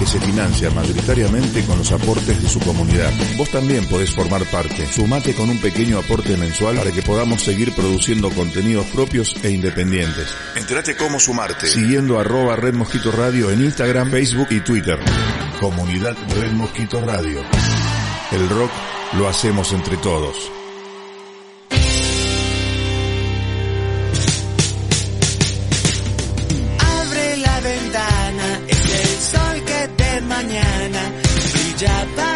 que se financia mayoritariamente con los aportes de su comunidad. Vos también podés formar parte. Sumate con un pequeño aporte mensual para que podamos seguir produciendo contenidos propios e independientes. Entérate cómo sumarte siguiendo arroba Red Mosquito Radio en Instagram, Facebook y Twitter. Comunidad Red Mosquito Radio. El rock lo hacemos entre todos. Brilla para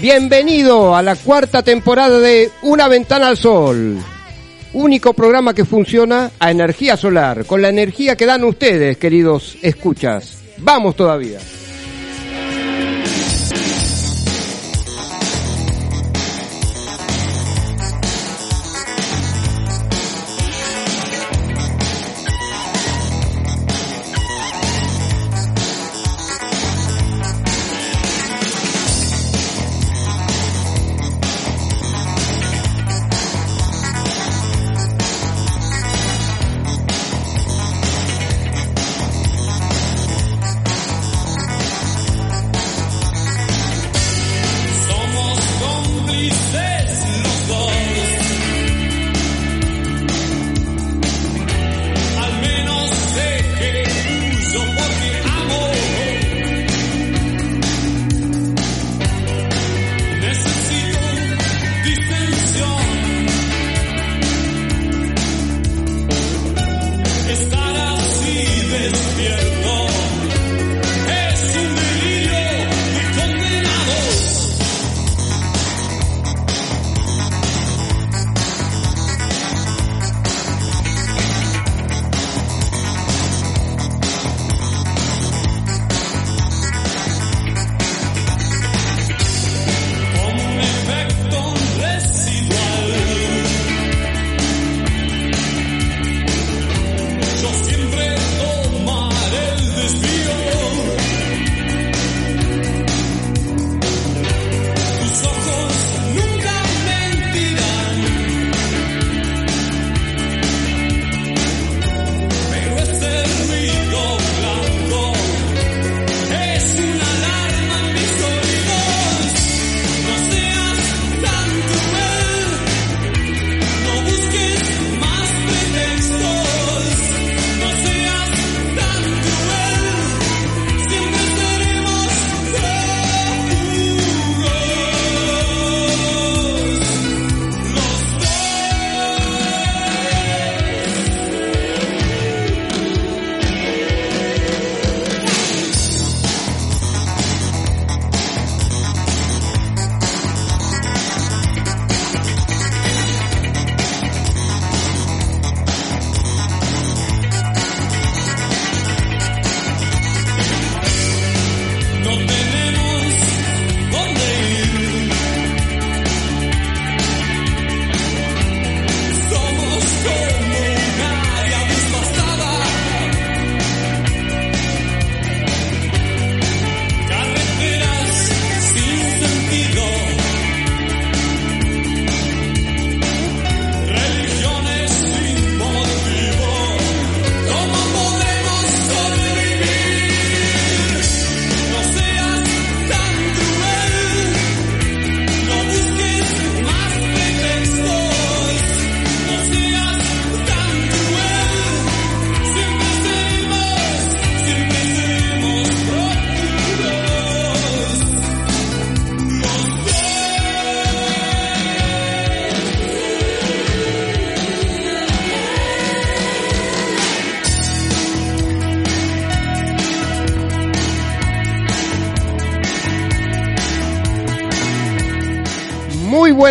Bienvenido a la cuarta temporada de Una Ventana al Sol. Único programa que funciona a energía solar, con la energía que dan ustedes, queridos escuchas. Vamos todavía.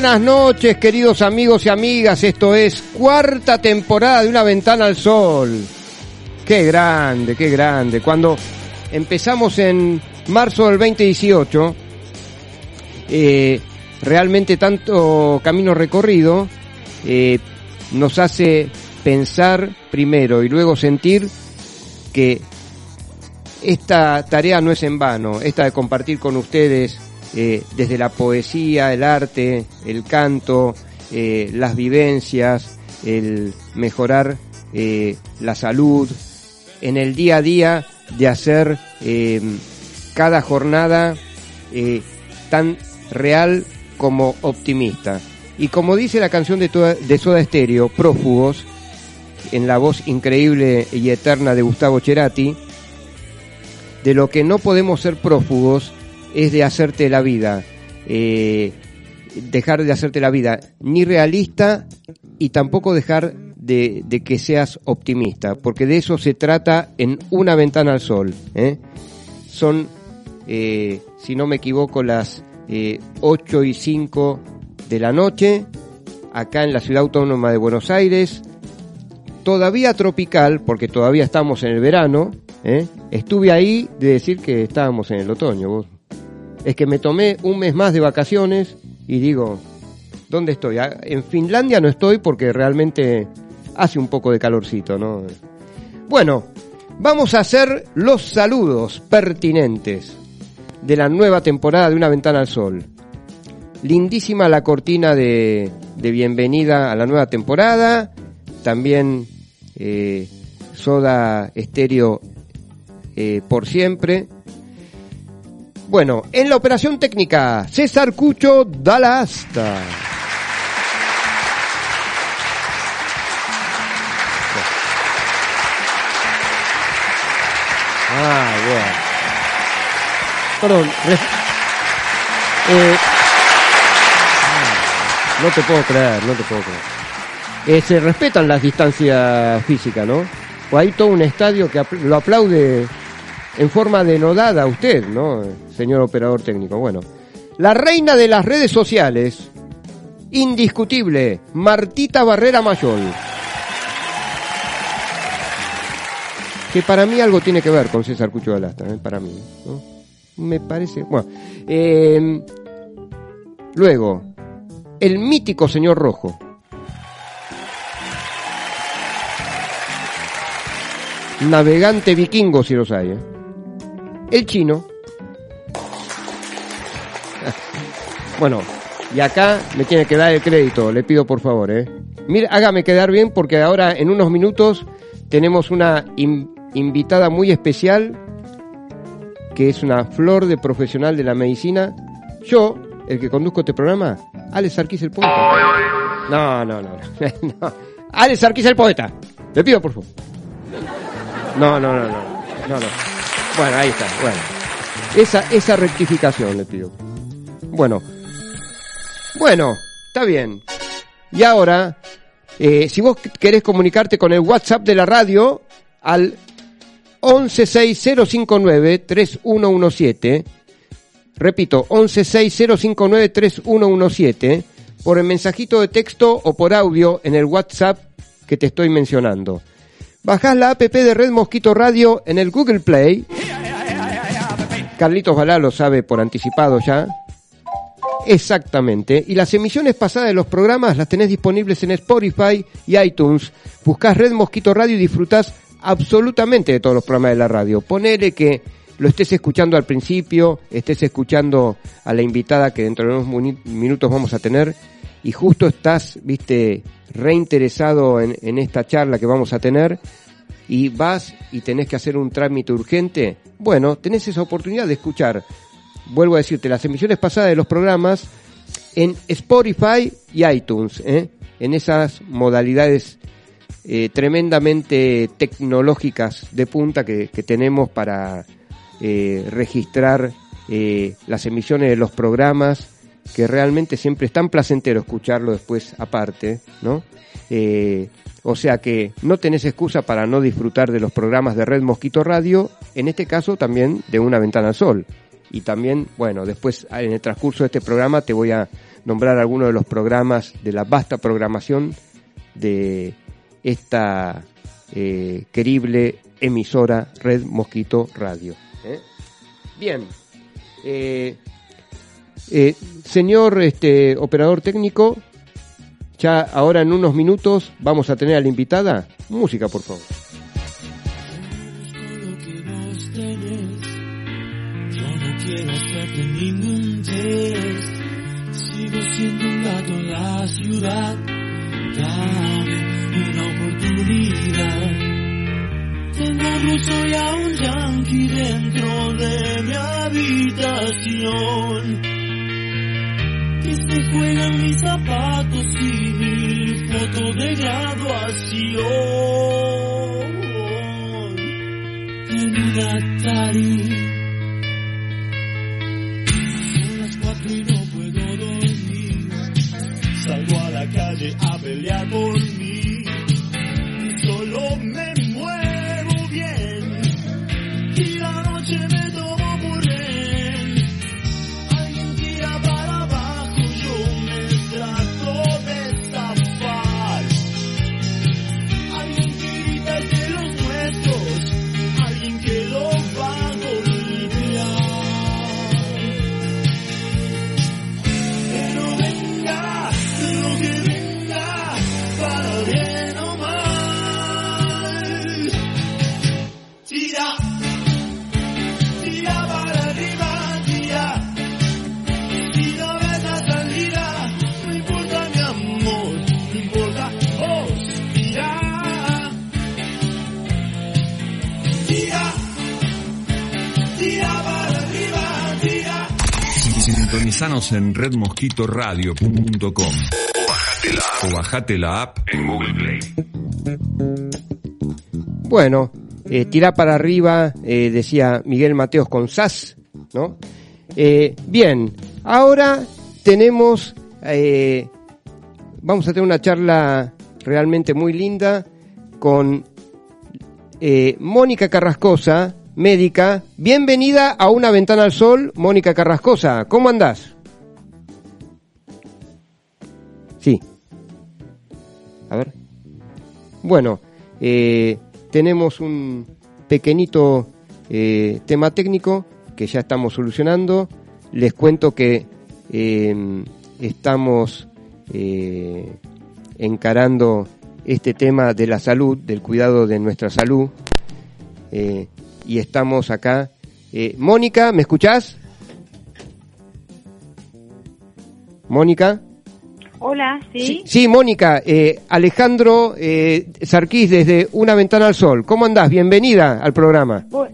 Buenas noches, queridos amigos y amigas. Esto es cuarta temporada de Una Ventana al Sol. Qué grande, qué grande. Cuando empezamos en marzo del 2018, eh, realmente tanto camino recorrido eh, nos hace pensar primero y luego sentir que esta tarea no es en vano, esta de compartir con ustedes eh, desde la poesía, el arte, el canto, eh, las vivencias, el mejorar eh, la salud, en el día a día de hacer cada jornada tan real como optimista. Y como dice la canción de, toda- de Soda Stereo, Prófugos, en la voz increíble y eterna de Gustavo Cerati, de lo que no podemos ser prófugos es de hacerte la vida, eh, dejar de hacerte la vida ni realista y tampoco dejar de, de que seas optimista, porque de eso se trata en una ventana al sol. ¿eh? Son, eh, si no me equivoco, las eh, 8 y 5 de la noche, acá en la ciudad autónoma de Buenos Aires, todavía tropical, porque todavía estamos en el verano, ¿eh? estuve ahí de decir que estábamos en el otoño. vos. Es que me tomé un mes más de vacaciones y digo, ¿dónde estoy? Ah, En Finlandia no estoy porque realmente hace un poco de calorcito, ¿no? Bueno, vamos a hacer los saludos pertinentes de la nueva temporada de Una Ventana al Sol. Lindísima la cortina de, de bienvenida a la nueva temporada. También eh, Soda Estéreo eh, por siempre. Bueno, en la operación técnica, César Cucho da la asta. Ah, bueno. Perdón, eh, ah, no te puedo creer, no te puedo creer. Eh, se respetan las distancias físicas, ¿no? O hay todo un estadio que apl- lo aplaude en forma denodada usted, ¿no? Señor operador técnico. Bueno, la reina de las redes sociales, indiscutible, Martita Barrera Mayol. Que para mí algo tiene que ver con César Cucho de Lastra, ¿eh? para mí. Me parece. Bueno, eh, luego, el mítico señor Rojo. Navegante vikingo, si los hay. ¿eh? El chino. Bueno, y acá me tiene que dar el crédito, le pido por favor, ¿eh? Mire, hágame quedar bien porque ahora en unos minutos tenemos una in- invitada muy especial que es una flor de profesional de la medicina. Yo, el que conduzco este programa, Alex Sarkis el poeta. No, no, no. no. Alex Sarkis el poeta. Le pido por favor. No, no, no, no. No, no. Bueno, ahí está. Bueno. Esa, esa rectificación le pido. Bueno. Bueno, está bien. Y ahora, eh, si vos querés comunicarte con el WhatsApp de la radio al 116059-3117, repito, 116059-3117, por el mensajito de texto o por audio en el WhatsApp que te estoy mencionando. Bajás la app de Red Mosquito Radio en el Google Play. Carlitos Balá lo sabe por anticipado ya. Exactamente. Y las emisiones pasadas de los programas las tenés disponibles en Spotify y iTunes. Buscás Red Mosquito Radio y disfrutás absolutamente de todos los programas de la radio. Ponele que lo estés escuchando al principio, estés escuchando a la invitada que dentro de unos minutos vamos a tener y justo estás, viste, reinteresado en, en esta charla que vamos a tener y vas y tenés que hacer un trámite urgente, bueno, tenés esa oportunidad de escuchar, vuelvo a decirte, las emisiones pasadas de los programas en Spotify y iTunes, ¿eh? en esas modalidades eh, tremendamente tecnológicas de punta que, tenemos para eh, registrar eh, las emisiones de los programas, que realmente siempre es tan placentero escucharlo después aparte, ¿no? Eh, o sea que no tenés excusa para no disfrutar de los programas de Red Mosquito Radio, en este caso también de Una Ventana al Sol. Y también, bueno, después en el transcurso de este programa te voy a nombrar algunos de los programas de la vasta programación de esta eh, querible emisora Red Mosquito Radio. ¿eh? Bien. Eh, señor este, operador técnico, ya ahora en unos minutos vamos a tener a la invitada. Música, por favor. Sigo siendo un gato en la ciudad. Dame una oportunidad. Tengo ruso y a un yankee dentro de mi habitación. Que se juegan mis zapatos y mi foto de graduación en un Atari. Son las cuatro y no puedo dormir. Salgo a la calle a pelear por. Sintonizanos en redmosquitoradio.com o bajate la app, o bajate la app en Google Play. Bueno, eh, tirá para arriba, eh, decía Miguel Mateos con SAS, ¿no? Eh, bien, ahora tenemos, eh, vamos a tener una charla realmente muy linda con eh, Mónica Carrascosa, médica. Bienvenida a Una Ventana al Sol, Mónica Carrascosa. ¿Cómo andás? Sí. A ver. Bueno, eh, tenemos un pequeñito eh, tema técnico que ya estamos solucionando. Les cuento que eh, estamos eh, encarando este tema de la salud, del cuidado de nuestra salud. Y estamos acá. Eh, Mónica, ¿me escuchás? Mónica. Hola, ¿sí? Sí, Mónica, eh, Alejandro eh, Sarquís desde Una Ventana al Sol. ¿Cómo andás? Bienvenida al programa. Bu-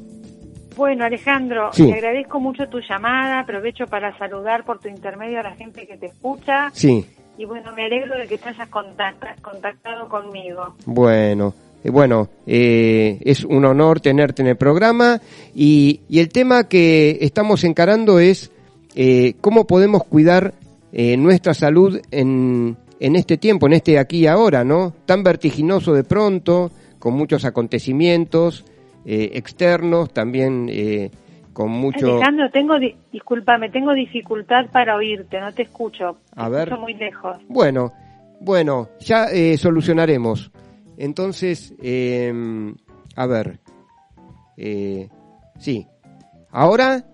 Bueno, Alejandro, Sí. te agradezco mucho tu llamada, aprovecho para saludar por tu intermedio a la gente que te escucha Sí, y bueno, me alegro de que te hayas contacta- contactado conmigo. bueno, bueno, eh, es un honor tenerte en el programa y, y el tema que estamos encarando es eh, cómo podemos cuidar eh, nuestra salud en, en este tiempo, en este aquí y ahora, ¿no? Tan vertiginoso de pronto, con muchos acontecimientos eh, externos, también eh, con mucho... Alejandro, tengo, di- discúlpame, tengo dificultad para oírte, no te escucho. A Te ver. escucho muy lejos. Bueno, bueno, ya eh, solucionaremos. Entonces, eh, a ver, eh, sí. Ahora,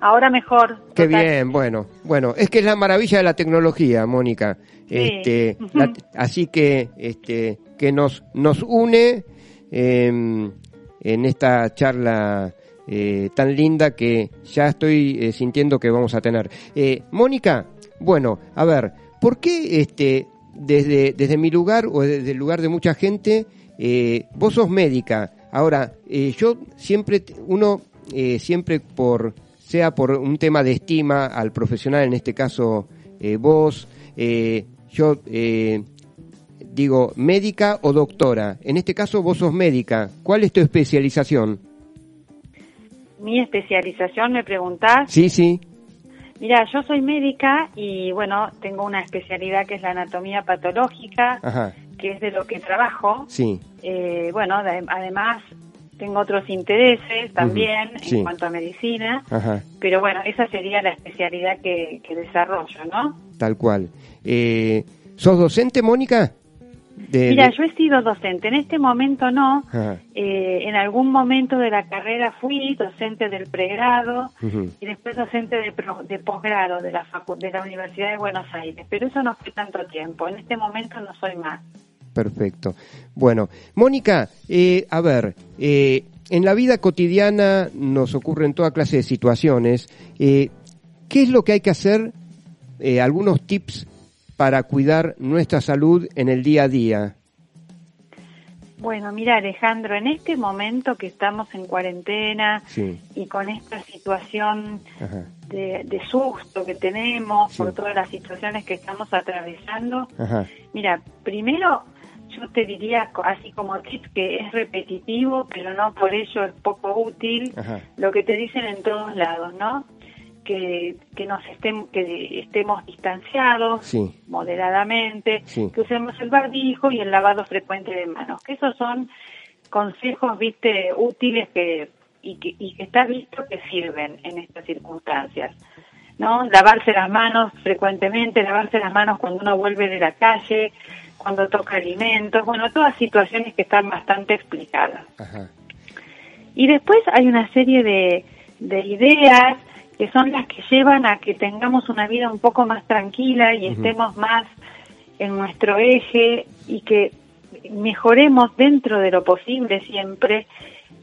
Ahora mejor. qué total. bien, bueno, bueno, es que es la maravilla de la tecnología, Mónica. Este, la- así que, este, que nos nos une eh, en esta charla eh, tan linda que ya estoy eh, sintiendo que vamos a tener. Eh, Mónica, bueno, a ver, ¿por qué este, desde, desde mi lugar o desde el lugar de mucha gente, eh, vos sos médica? Ahora, eh, yo siempre, uno eh, siempre por, sea por un tema de estima al profesional, en este caso eh, vos, eh, yo eh, digo médica o doctora. En este caso vos sos médica. ¿Cuál es tu especialización? Mi especialización, me preguntás. Sí, sí. Mira, yo soy médica y bueno, tengo una especialidad que es la anatomía patológica, Ajá. que es de lo que trabajo. Sí. Eh, bueno, de- además tengo otros intereses también sí. en cuanto a medicina, Ajá, pero bueno, esa sería la especialidad que, que desarrollo, ¿no? tal cual. Eh, ¿Sos docente, Mónica? De- Mira, de- yo he sido docente, en este momento no, Ajá, Eh, en algún momento de la carrera fui docente del pregrado y después docente de, de posgrado de la, facu- de la Universidad de Buenos Aires, pero eso no fue tanto tiempo, en este momento no soy más. Perfecto. Bueno, Mónica, eh, a ver, eh, en la vida cotidiana nos ocurren toda clase de situaciones. Eh, ¿Qué es lo que hay que hacer? Algunos tips para cuidar nuestra salud en el día a día. Bueno, mira Alejandro, en este momento que estamos en cuarentena Sí, y con esta situación de, de susto que tenemos Sí. por todas las situaciones que estamos atravesando, ajá, Mira, primero yo te diría así como tip que es repetitivo, pero no por ello es poco útil, Ajá. lo que te dicen en todos lados, ¿no? Que, que nos estemos, que estemos distanciados Sí. moderadamente, Sí. que usemos el barbijo y el lavado frecuente de manos, que esos son consejos, viste, útiles que y que, y que está visto que sirven en estas circunstancias. ¿no? Lavarse las manos frecuentemente, lavarse las manos cuando uno vuelve de la calle, cuando toca alimentos, bueno, todas situaciones que están bastante explicadas. ajá. Y después hay una serie de, de ideas que son las que llevan a que tengamos una vida un poco más tranquila y estemos más en nuestro eje y que mejoremos dentro de lo posible siempre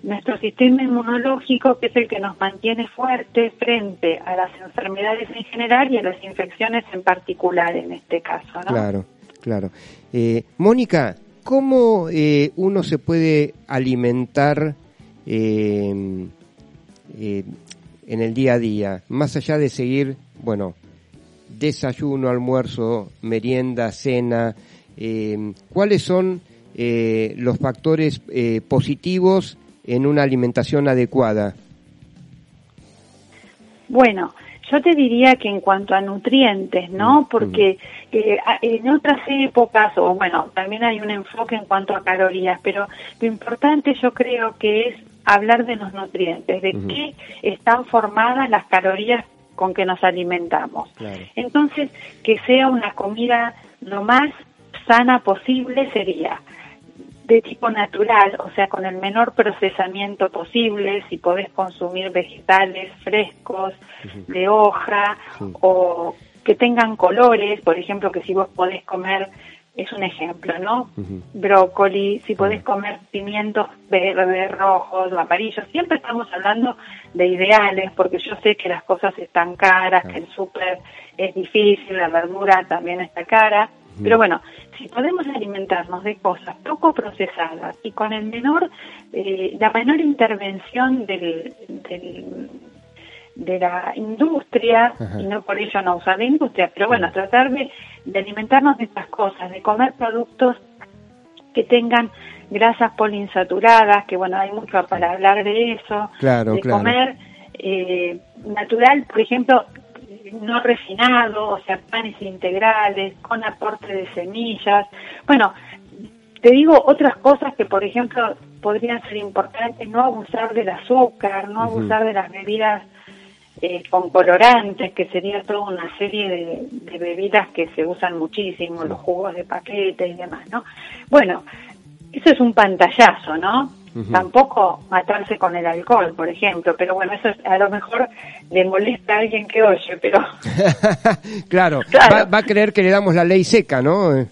nuestro sistema inmunológico, que es el que nos mantiene fuerte frente a las enfermedades en general y a las infecciones en particular en este caso. ¿no? Claro, claro. Eh, Mónica, ¿cómo eh, uno se puede alimentar eh, eh, en el día a día, más allá de seguir, bueno, desayuno, almuerzo, merienda, cena? eh, ¿Cuáles son eh, los factores eh, positivos en una alimentación adecuada? Bueno, yo te diría que en cuanto a nutrientes, ¿no? Porque eh, a- en otras épocas, o bueno, también hay un enfoque en cuanto a calorías, pero lo importante yo creo que es hablar de los nutrientes, de qué están formadas las calorías con que nos alimentamos. Claro. Entonces, que sea una comida lo más sana posible sería de tipo natural, o sea, con el menor procesamiento posible, si podés consumir vegetales frescos, de hoja, o que tengan colores, por ejemplo, que si vos podés comer, es un ejemplo, ¿no? Brócoli, si podés comer pimientos verdes, rojos o amarillos, siempre estamos hablando de ideales, porque yo sé que las cosas están caras, que el súper es difícil, la verdura también está cara, pero bueno, si podemos alimentarnos de cosas poco procesadas y con el menor, eh, la menor intervención del, del- de la industria, Ajá. y no por ello no usar la industria, pero bueno, tratar de, de alimentarnos de estas cosas, de comer productos que tengan grasas poliinsaturadas, que bueno, hay mucho para hablar de eso, Claro, de claro. comer eh, natural, por ejemplo, no refinado, o sea, panes integrales, con aporte de semillas. Bueno, te digo otras cosas que, por ejemplo, podrían ser importantes, no abusar del azúcar, no abusar de las bebidas eh, con colorantes, que sería toda una serie de, de bebidas que se usan muchísimo, los jugos de paquete y demás, ¿no? Bueno, eso es un pantallazo, ¿no? Tampoco matarse con el alcohol, por ejemplo, pero bueno, eso es- a lo mejor le molesta a alguien que oye, pero claro, Claro. Va, va a creer que le damos la ley seca, ¿no?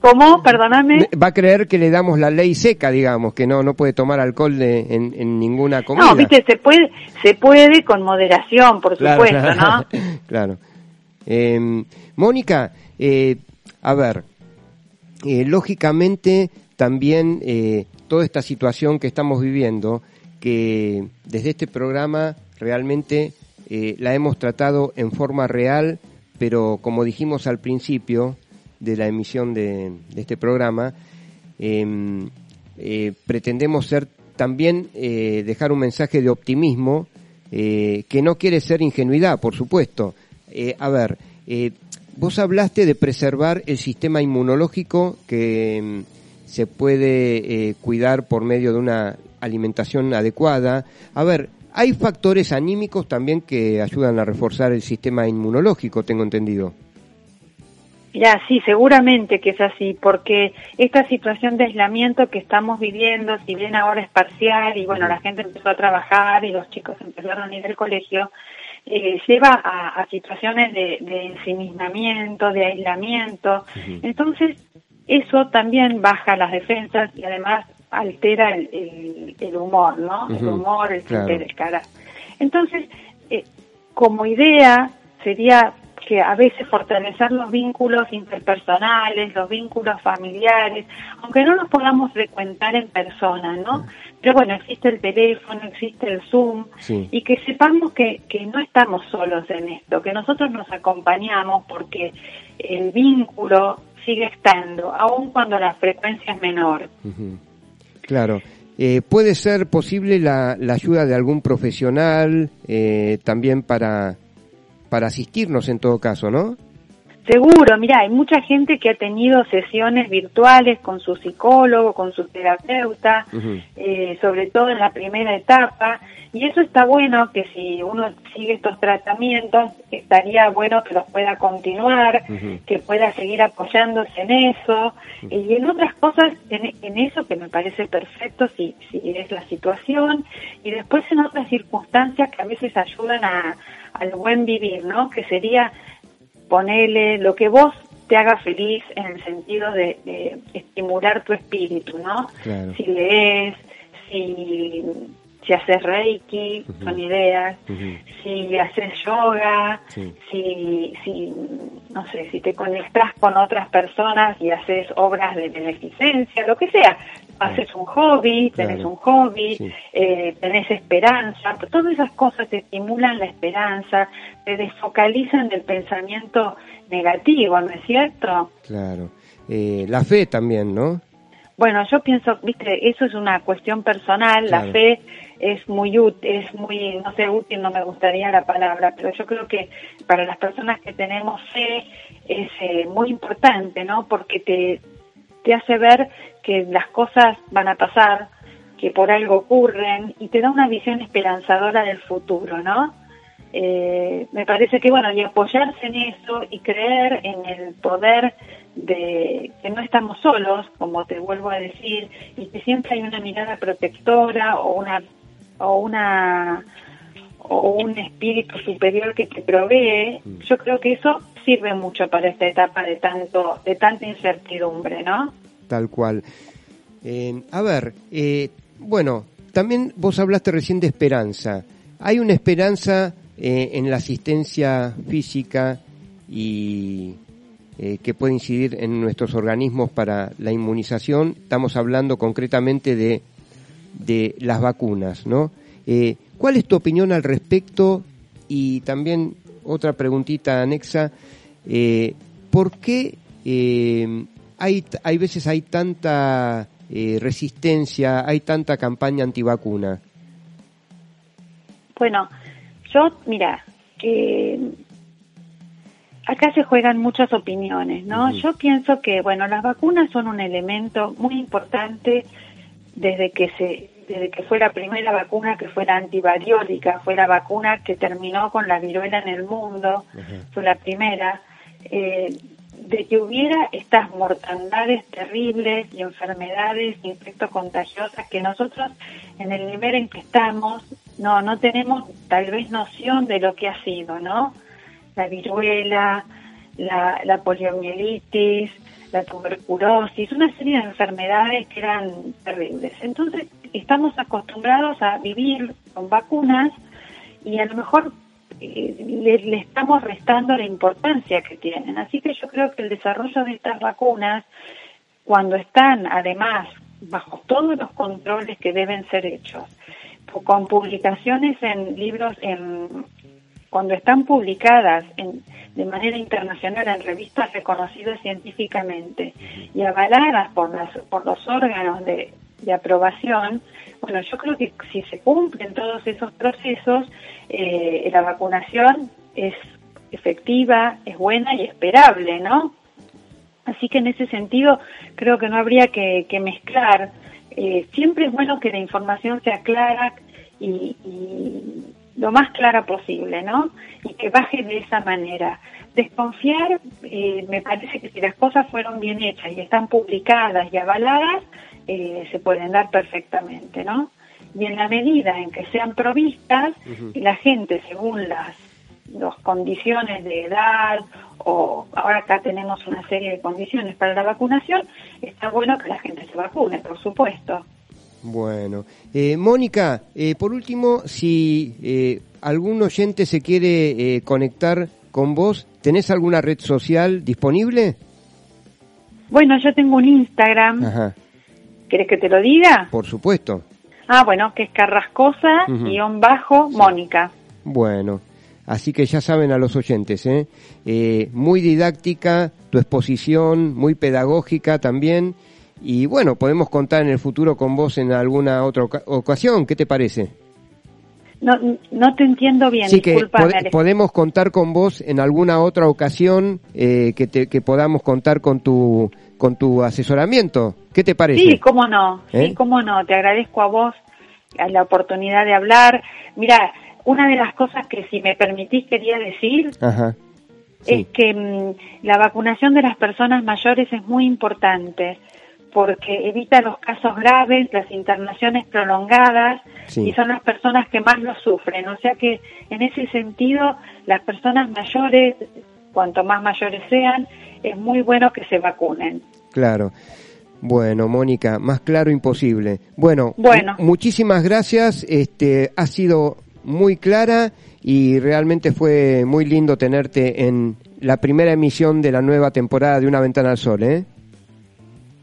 ¿Cómo? Perdóname. Va a creer que le damos la ley seca, digamos, que no no puede tomar alcohol de- en, en ninguna comida. No, viste, se puede, se puede con moderación, por Claro, supuesto, ¿no? claro. Eh, Mónica, eh, a ver, eh, lógicamente también eh, toda esta situación que estamos viviendo, que desde este programa realmente eh, la hemos tratado en forma real, pero como dijimos al principio de la emisión de, de este programa, eh, eh, pretendemos ser también eh, dejar un mensaje de optimismo eh, que no quiere ser ingenuidad, por supuesto. A ver, vos hablaste de preservar el sistema inmunológico que mm, se puede cuidar por medio de una alimentación adecuada. A ver, hay factores anímicos también que ayudan a reforzar el sistema inmunológico, tengo entendido. Ya, sí, seguramente que es así, porque esta situación de aislamiento que estamos viviendo, si bien ahora es parcial y bueno, la gente empezó a trabajar y los chicos empezaron a ir al colegio, eh, lleva a, a situaciones de, de ensimismamiento, de aislamiento. Entonces, eso también baja las defensas y además altera el, el- el humor, ¿no? El humor, el claro. de cara. Entonces, eh, como idea sería que a veces fortalecer los vínculos interpersonales, los vínculos familiares, aunque no los podamos frecuentar en persona, ¿no? Pero bueno, existe el teléfono, existe el Zoom, Sí. y que sepamos que, que no estamos solos en esto, que nosotros nos acompañamos porque el vínculo sigue estando, aun cuando la frecuencia es menor. Claro. Eh, ¿Puede ser posible la, la ayuda de algún profesional eh, también para, para asistirnos en todo caso, no? Seguro, mira, hay mucha gente que ha tenido sesiones virtuales con su psicólogo, con su terapeuta, eh, sobre todo en la primera etapa, y eso está bueno que si uno sigue estos tratamientos, estaría bueno que los pueda continuar, que pueda seguir apoyándose en eso, y en otras cosas, en, en eso que me parece perfecto si, si es la situación, y después en otras circunstancias que a veces ayudan a, al buen vivir, ¿no? Que sería ponele lo que vos te haga feliz en el sentido de, de estimular tu espíritu, ¿no? Claro. Si lees, si, si haces reiki, son ideas, si haces yoga, Sí. si, si, no sé, si te conectas con otras personas y haces obras de beneficencia, lo que sea. Haces un hobby, tenés Claro. un hobby, Sí. eh, tenés esperanza, todas esas cosas te estimulan la esperanza, te desfocalizan del pensamiento negativo, ¿no es cierto? Claro. Eh, la fe también, ¿no? Bueno, yo pienso, viste, eso es una cuestión personal, Claro. la fe es muy útil, es muy, no sé, útil, no me gustaría la palabra, pero yo creo que para las personas que tenemos fe es eh, muy importante, ¿no? Porque te, te hace ver que las cosas van a pasar, que por algo ocurren y te da una visión esperanzadora del futuro, ¿no? Eh, me parece que bueno y apoyarse en eso y creer en el poder de que no estamos solos como te vuelvo a decir y que siempre hay una mirada protectora o una o una o un espíritu superior que te provee yo creo que eso sirve mucho para esta etapa de tanto de tanta incertidumbre no Tal cual. Eh, a ver, eh, bueno, también vos hablaste recién de esperanza. ¿Hay una esperanza eh, en la asistencia física y que puede incidir en nuestros organismos para la inmunización? Estamos hablando concretamente de, de las vacunas, ¿no? ¿Cuál es tu opinión al respecto? Y también otra preguntita anexa, ¿por qué hay, hay veces hay tanta eh, resistencia, hay tanta campaña antivacuna? Bueno, yo, mira, eh, acá se juegan muchas opiniones, ¿no? Yo pienso que, bueno, las vacunas son un elemento muy importante desde que se desde que fue la primera vacuna que fue la antivariólica, fue la vacuna que terminó con la viruela en el mundo, fue la primera, eh, de que hubiera estas mortandades terribles y enfermedades, infectos contagiosas que nosotros en el nivel en que estamos no no tenemos tal vez noción de lo que ha sido, ¿no? La viruela, la, la poliomielitis, la tuberculosis, una serie de enfermedades que eran terribles. Entonces, estamos acostumbrados a vivir con vacunas y a lo mejor eh, le, estamos restando la importancia que tienen. Así que yo creo que el desarrollo de estas vacunas, cuando están además bajo todos los controles que deben ser hechos, con publicaciones en libros, en, cuando están publicadas en, de manera internacional en revistas reconocidas científicamente y avaladas por, las, por los órganos de, de aprobación, bueno, yo creo que si se cumplen todos esos procesos, eh, la vacunación es efectiva, es buena y esperable, ¿no? Así que en ese sentido creo que no habría que, que mezclar eh, siempre es bueno que la información sea clara y, y lo más clara posible, ¿no? Y que baje de esa manera. Desconfiar, eh, me parece que si las cosas fueron bien hechas y están publicadas y avaladas, eh, se pueden dar perfectamente, ¿no? Y en la medida en que sean provistas y la gente, según las las condiciones de edad o ahora acá tenemos una serie de condiciones para la vacunación, está bueno que la gente se vacune, por supuesto. Bueno, eh, Mónica, eh, por último, si eh, algún oyente se quiere eh, conectar con vos, ¿tenés alguna red social disponible? Bueno, yo tengo un Instagram, Ajá, ¿querés que te lo diga? por supuesto. Ah, bueno, que es carrascosa Ujú. guion bajo Mónica. Bueno, así que ya saben a los oyentes, ¿eh? Eh, muy didáctica tu exposición, muy pedagógica también. Y bueno, podemos contar en el futuro con vos en alguna otra oca- ocasión, ¿qué te parece? No, no te entiendo bien, Sí, que pod- podemos contar con vos en alguna otra ocasión eh, que, te- que podamos contar con tu, con tu asesoramiento. ¿Qué te parece? Sí, cómo no, ¿Eh? sí, cómo no. Te agradezco a vos la oportunidad de hablar. Mira, una de las cosas que si me permitís quería decir Ajá. Sí. es que mm, la vacunación de las personas mayores es muy importante porque evita los casos graves, las internaciones prolongadas Sí. y son las personas que más lo sufren. O sea que en ese sentido las personas mayores, cuanto más mayores sean, es muy bueno que se vacunen. Claro. Bueno, Mónica, más claro imposible. Bueno, Bueno. mu- muchísimas gracias. Este, ha sido muy clara y realmente fue muy lindo tenerte en la primera emisión de la nueva temporada de Una Ventana al Sol, ¿eh?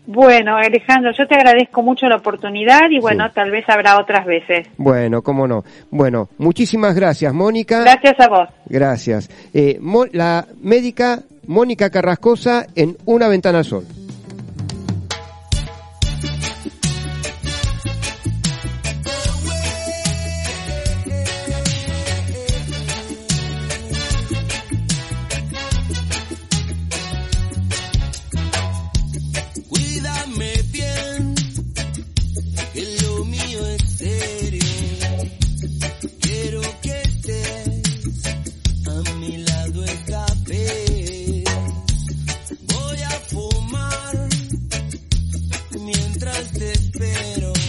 Bueno, Alejandro, yo te agradezco mucho la oportunidad y bueno, Sí. tal vez habrá otras veces. Bueno, cómo no. Bueno, muchísimas gracias, Mónica. Gracias a vos. Gracias. Eh, la médica Mónica Carrascosa en Una Ventana al Sol. mientras te espero.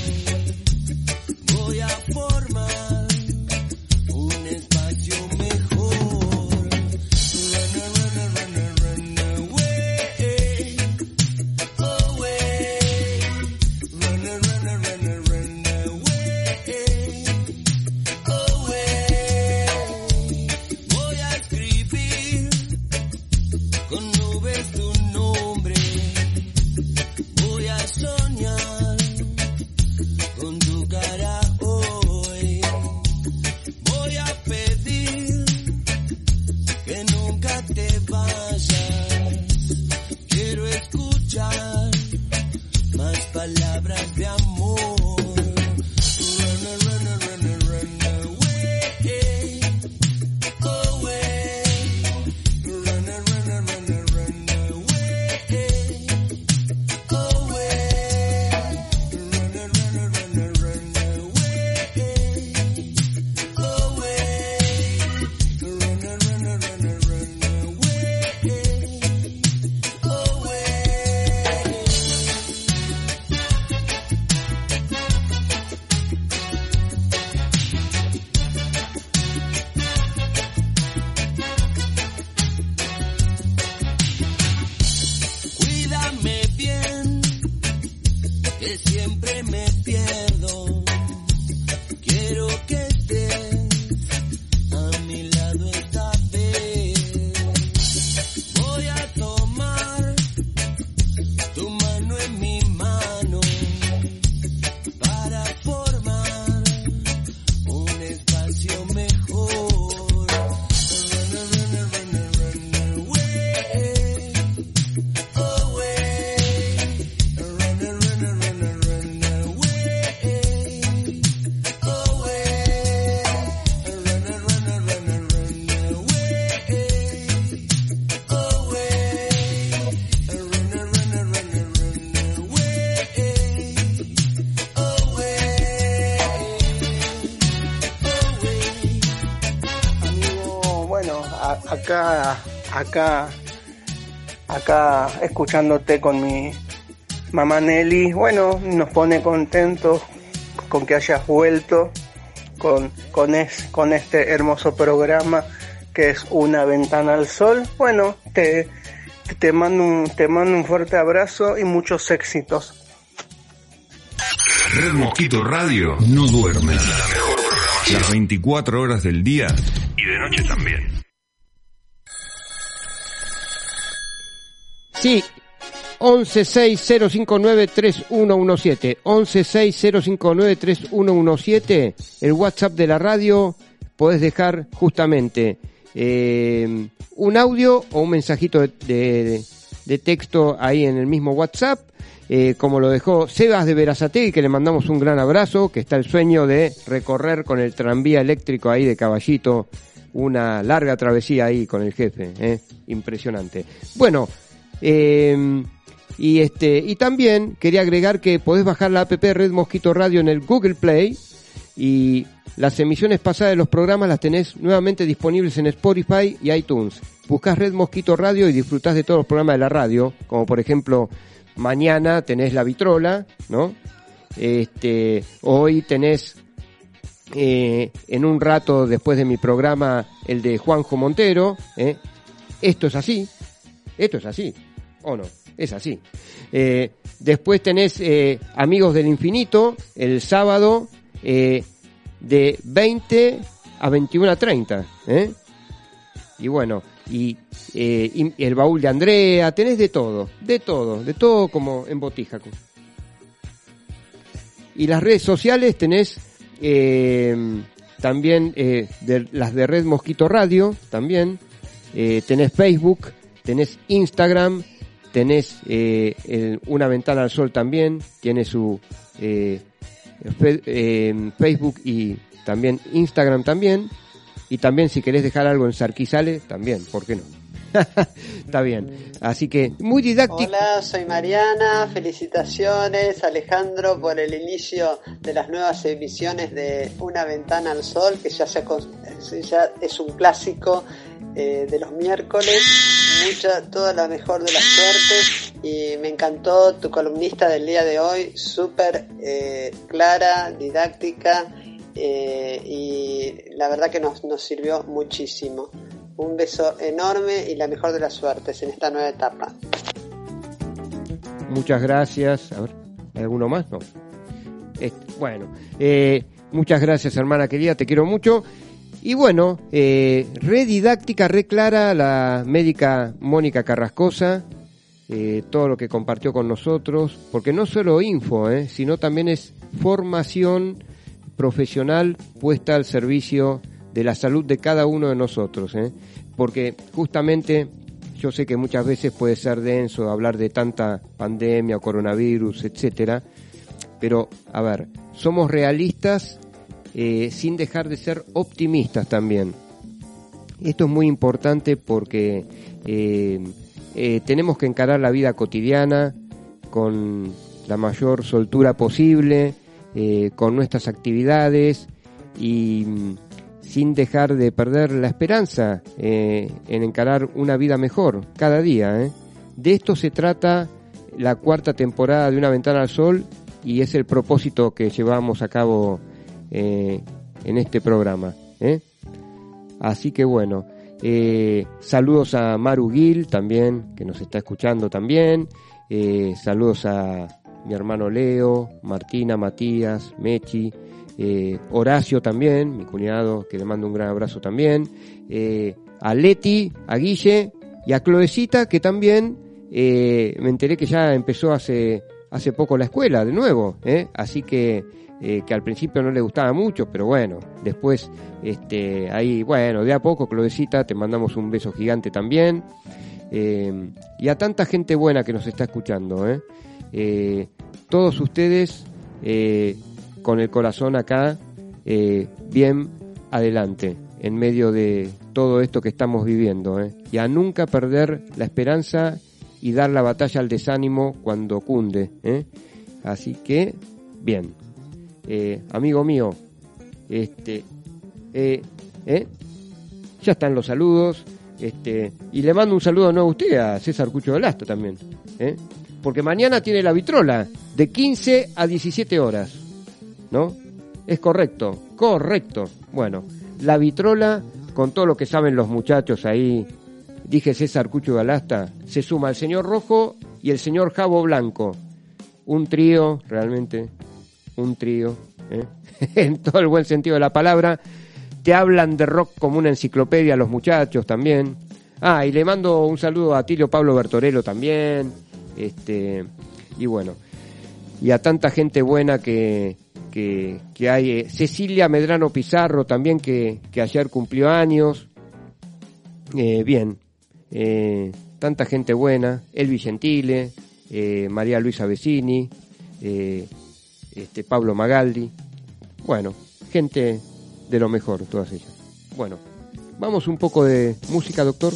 Acá, acá, acá escuchándote con mi mamá Nelly. Bueno, nos pone contentos con que hayas vuelto con, con, es, con este hermoso programa que es Una Ventana al Sol. Bueno, te, te, mando un, te mando un fuerte abrazo y muchos éxitos. Red Mosquito Radio no duerme. La mejor programación. Las 24 horas del día y de noche también. Sí, 1160593117. 1160593117. El WhatsApp de la radio. Podés dejar justamente eh, un audio o un mensajito de, de- de texto ahí en el mismo WhatsApp. eh, como lo dejó Sebas de Verazategui, que le mandamos un gran abrazo, que está el sueño de recorrer con el tranvía eléctrico ahí de Caballito una larga travesía ahí con el jefe, ¿eh? impresionante. Bueno, eh, y este y también quería agregar que podés bajar la app Red Mosquito Radio en el Google Play y las emisiones pasadas de los programas las tenés nuevamente disponibles en Spotify y iTunes. Buscás Red Mosquito Radio y disfrutás de todos los programas de la radio, como por ejemplo mañana tenés La Vitrola, ¿no? Este, hoy tenés eh, en un rato después de mi programa el de Juanjo Montero. ¿eh? Esto es así, esto es así, ¿o no? Es así. Eh, después tenés eh, Amigos del Infinito el sábado eh, de 20 a 21 a 30. ¿eh? Y bueno, y, el baúl de Andrea, tenés de todo, de todo, de todo como en botija. Y las redes sociales tenés también de, las de Red Mosquito Radio, también. Tenés Facebook, tenés Instagram, tenés eh, Una Ventana al Sol también, tiene su eh, eh, Facebook y también Instagram también. Y también si querés dejar algo en Sarquizales, también, ¿por qué no? Está bien. Así que muy didáctico. Hola, soy Mariana. Felicitaciones, Alejandro, por el inicio de las nuevas emisiones de Una Ventana al Sol, que ya, se, ya es un clásico eh, de los miércoles. Mucha, toda la mejor de las suertes. Y me encantó tu columnista del día de hoy, súper eh, clara, didáctica. eh, y la verdad que nos, nos sirvió muchísimo. Un beso enorme y la mejor de las suertes en esta nueva etapa. Muchas gracias. A ver, ¿hay alguno más? No. Este, bueno, eh, muchas gracias, hermana querida, te quiero mucho. Y bueno, eh, re didáctica, re clara la médica Mónica Carrascosa, eh, todo lo que compartió con nosotros, porque no solo info, eh, sino también es formación profesional puesta al servicio de la salud de cada uno de nosotros, eh, porque justamente yo sé que muchas veces puede ser denso hablar de tanta pandemia coronavirus, etcétera, pero a ver, somos realistas eh, sin dejar de ser optimistas también. Esto es muy importante porque eh, eh, tenemos que encarar la vida cotidiana con la mayor soltura posible, con nuestras actividades y mm, sin dejar de perder la esperanza en encarar una vida mejor cada día. De esto se trata la cuarta temporada de Una Ventana al Sol y es el propósito que llevamos a cabo eh, en este programa. ¿eh? Así que bueno, eh, saludos a Maru Gil también, que nos está escuchando también. Saludos a mi hermano Leo, Martina, Matías, Mechi, Horacio también, mi cuñado, que le mando un gran abrazo también. a Leti, a Guille y a Cloecita, que también me enteré que ya empezó hace, hace poco la escuela de nuevo. Así que eh, que al principio no le gustaba mucho, pero bueno, después, este, ahí, bueno, de a poco, Clovecita, te mandamos un beso gigante también. Eh, y a tanta gente buena que nos está escuchando, ¿eh? Eh, todos ustedes con el corazón acá, bien adelante, en medio de todo esto que estamos viviendo, y a nunca perder la esperanza y dar la batalla al desánimo cuando cunde. Así que, bien eh, amigo mío, este, eh, eh, ya están los saludos, este, y le mando un saludo nuevo a usted, a César Cucho de Lasto también, eh, porque mañana tiene la vitrola de 15 a 17 horas, ¿no? Es correcto, correcto. Bueno, la vitrola con todo lo que saben los muchachos ahí, dije César Cucho Galasta, se suma el señor Rojo y el señor jabo Blanco. Un trío realmente un trío, ¿eh? en todo el buen sentido de la palabra. Te hablan de rock como una enciclopedia los muchachos también. Ah, y le mando un saludo a Tilio Pablo Bertorello también. Este, y bueno, y a tanta gente buena que, que, que hay. Eh, Cecilia Medrano Pizarro también, que, que ayer cumplió años. Eh, bien, eh, tanta gente buena. Elvi Gentile, María Luisa Vecini, este, Pablo Magaldi. Bueno, gente de lo mejor, todas ellas. Bueno, vamos un poco de música, doctor.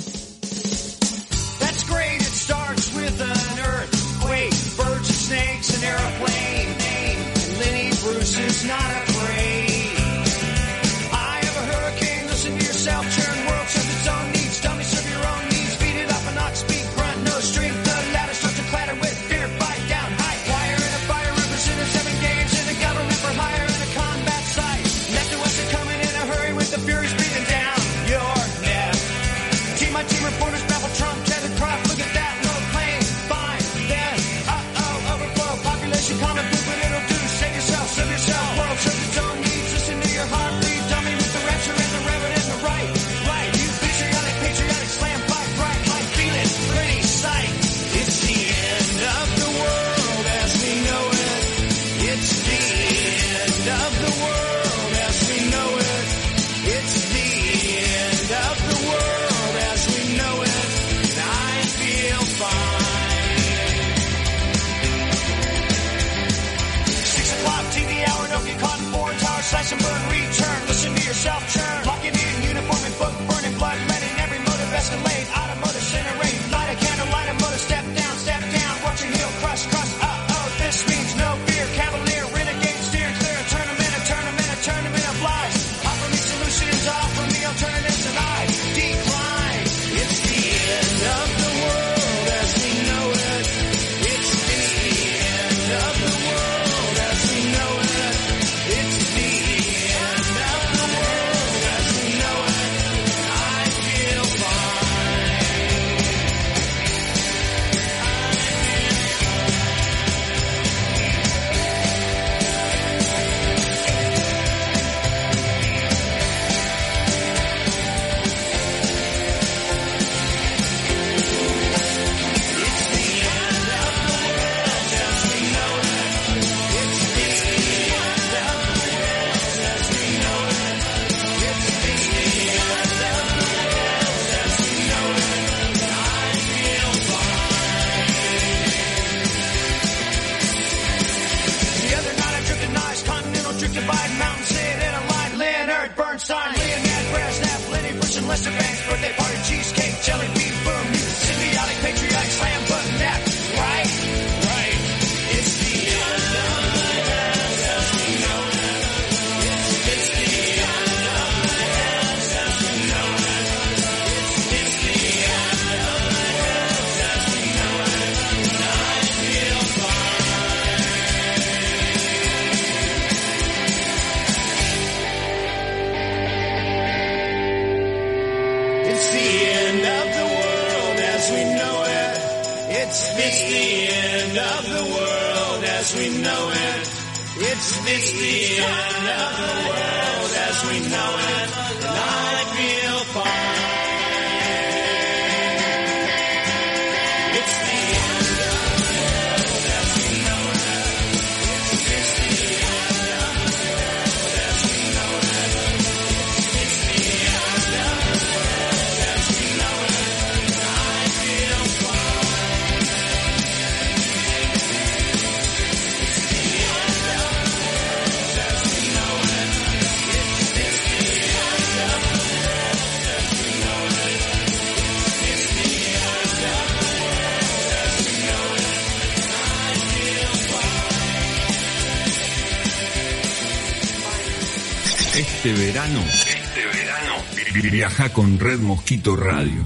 Viaja con Red Mosquito Radio.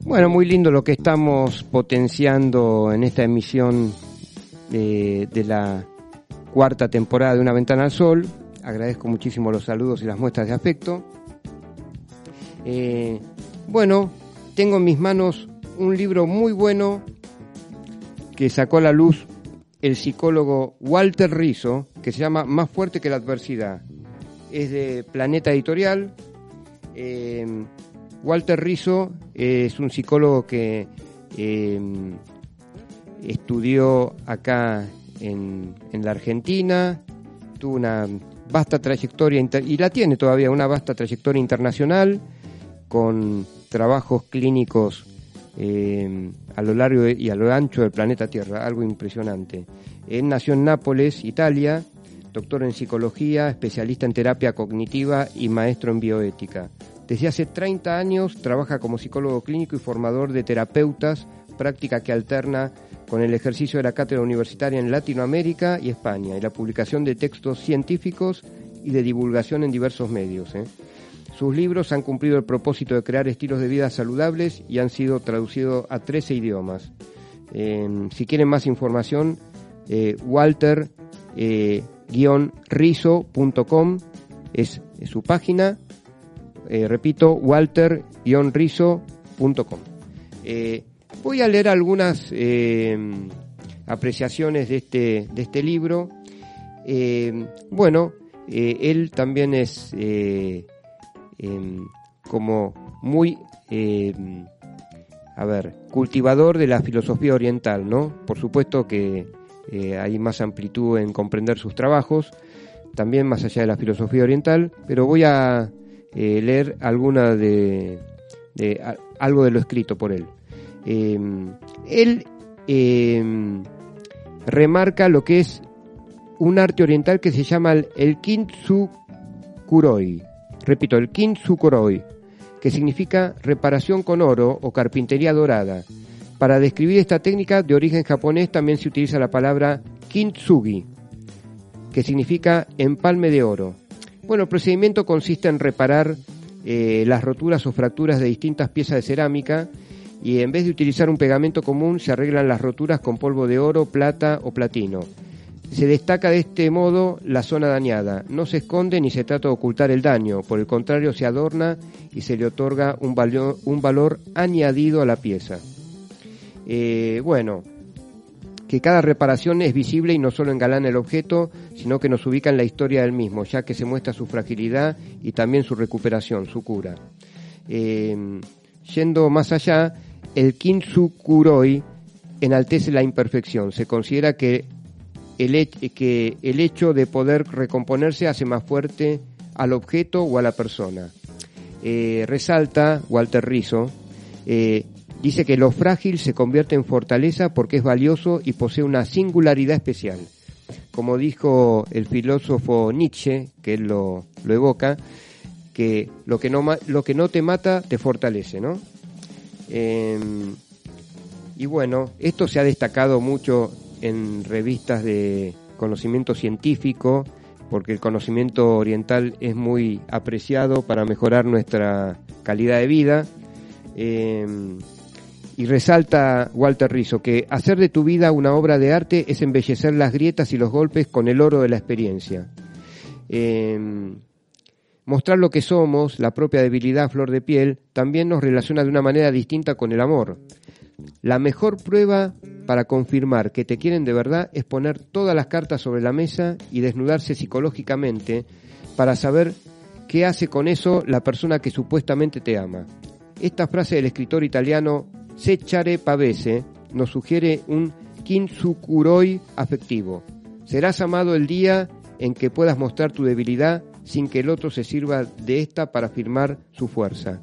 Bueno, muy lindo lo que estamos potenciando en esta emisión de, de la cuarta temporada de Una Ventana al Sol. Agradezco muchísimo los saludos y las muestras de afecto. Eh, bueno, tengo en mis manos un libro muy bueno que sacó a la luz el psicólogo Walter Rizzo, que se llama Más fuerte que la adversidad. Es de Planeta Editorial. Eh, Walter Rizzo es un psicólogo que eh, estudió acá en, en, la Argentina, tuvo una vasta trayectoria, y la tiene todavía, una vasta trayectoria internacional, con trabajos clínicos eh, a lo largo y a lo ancho del planeta Tierra, algo impresionante. Él nació en Nápoles, Italia, doctor en psicología, especialista en terapia cognitiva y maestro en bioética. Desde hace 30 años trabaja como psicólogo clínico y formador de terapeutas, práctica que alterna con el ejercicio de la cátedra universitaria en Latinoamérica y España y la publicación de textos científicos y de divulgación en diversos medios. ¿eh? Sus libros han cumplido el propósito de crear estilos de vida saludables y han sido traducidos a 13 idiomas. Eh, si quieren más información, eh, walter-rizo.com es, es, su página. Eh, repito, walter-rizo.com. Eh, voy a leer algunas eh, apreciaciones de este, de este libro. bueno, él también es como muy, a ver, cultivador de la filosofía oriental, ¿no? Por supuesto que eh, hay más amplitud en comprender sus trabajos, también más allá de la filosofía oriental, pero voy a eh, leer alguna de, algo de lo escrito por él. Eh, él remarca lo que es un arte oriental que se llama el, el Kintsukuroi. Repito, el Kintsukuroi, que significa reparación con oro o carpintería dorada. Para describir esta técnica de origen japonés también se utiliza la palabra kintsugi, que significa empalme de oro. Bueno, el procedimiento consiste en reparar eh, las roturas o fracturas de distintas piezas de cerámica y en vez de utilizar un pegamento común se arreglan las roturas con polvo de oro, plata o platino. Se destaca de este modo la zona dañada, no se esconde ni se trata de ocultar el daño, por el contrario se adorna y se le otorga un valor, añadido a la pieza. Eh, bueno, que cada reparación es visible y no solo engalana el objeto, sino que nos ubica en la historia del mismo, ya que se muestra su fragilidad y también su recuperación, su cura. Eh, yendo más allá, el Kintsukuroi enaltece la imperfección. Se considera que el, que el hecho de poder recomponerse hace más fuerte al objeto o a la persona. Eh, resalta Walter Rizzo eh, Dice que lo frágil se convierte en fortaleza porque es valioso y posee una singularidad especial. Como dijo el filósofo Nietzsche, que él lo, evoca, que lo que, no, lo que no te mata te fortalece, ¿no? Eh, y bueno, esto se ha destacado mucho en revistas de conocimiento científico, porque el conocimiento oriental es muy apreciado para mejorar nuestra calidad de vida. Eh, y resalta Walter Rizzo que hacer de tu vida una obra de arte es embellecer las grietas y los golpes con el oro de la experiencia. Eh, mostrar lo que somos, la propia debilidad flor de piel, también nos relaciona de una manera distinta con el amor. La mejor prueba para confirmar que te quieren de verdad es poner todas las cartas sobre la mesa y desnudarse psicológicamente para saber qué hace con eso la persona que supuestamente te ama. Esta frase del escritor italiano Sechare Pavese nos sugiere un Kintsukuroi afectivo. Serás amado el día en que puedas mostrar tu debilidad sin que el otro se sirva de esta para afirmar su fuerza.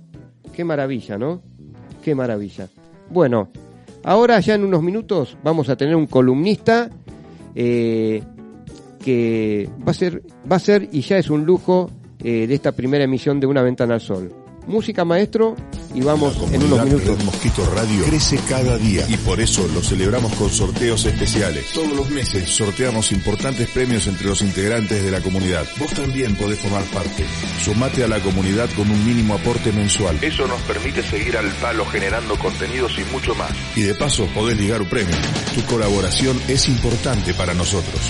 Qué maravilla, ¿no? Qué maravilla. Bueno, ahora ya en unos minutos vamos a tener un columnista eh, que va a ser, va a ser y ya es un lujo eh, de esta primera emisión de Una Ventana al Sol. Música maestro y vamos La en unos minutos. Red Mosquito Radio crece cada día y por eso lo celebramos con sorteos especiales. Todos los meses sorteamos importantes premios entre los integrantes de la comunidad. Vos también podés formar parte. Sumate a la comunidad con un mínimo aporte mensual. Eso nos permite seguir al palo generando contenidos y mucho más. Y de paso podés ligar un premio. Tu colaboración es importante para nosotros.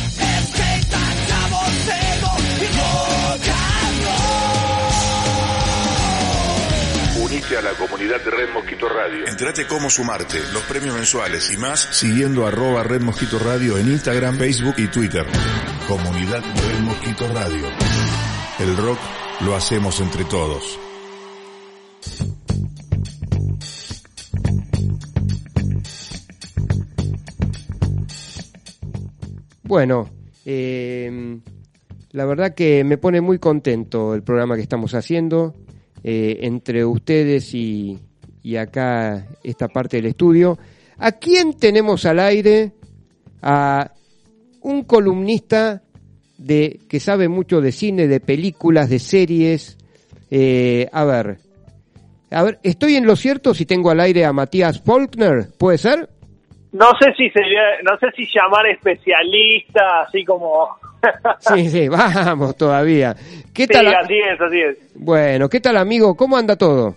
La comunidad de Red Mosquito Radio. Entrate cómo sumarte, los premios mensuales y más siguiendo arroba Red Mosquito Radio en Instagram, Facebook y Twitter. Comunidad Red Mosquito Radio. El rock lo hacemos entre todos. Bueno, eh, la verdad que me pone muy contento el programa que estamos haciendo eh, entre ustedes y, y acá esta parte del estudio. ¿A quién tenemos al aire? A un columnista de que sabe mucho de cine, de películas, de series. Eh, a ver, a ver, estoy en lo cierto si tengo al aire a Matías Faulkner, ¿puede ser? No sé si sería, no sé si llamar especialista, así como... Sí, sí, vamos todavía. ¿Qué Sí, tal? así es, así es. Bueno, ¿qué tal amigo? ¿Cómo anda todo?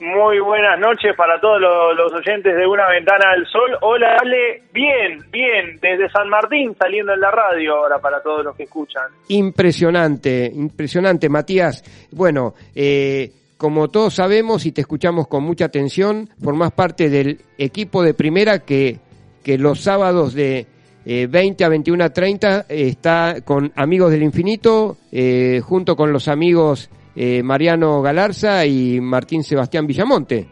Muy buenas noches para todos los, los oyentes de Una Ventana al Sol. Hola, Ale. Bien, bien. Desde San Martín saliendo en la radio ahora para todos los que escuchan. Impresionante, impresionante, Matías. Bueno, eh, como todos sabemos y te escuchamos con mucha atención, formás parte del equipo de primera que, que los sábados de eh, 20 a 21 a 30 eh, está con Amigos del Infinito, eh, junto con los amigos eh, Mariano Galarza y Martín Sebastián Villamonte.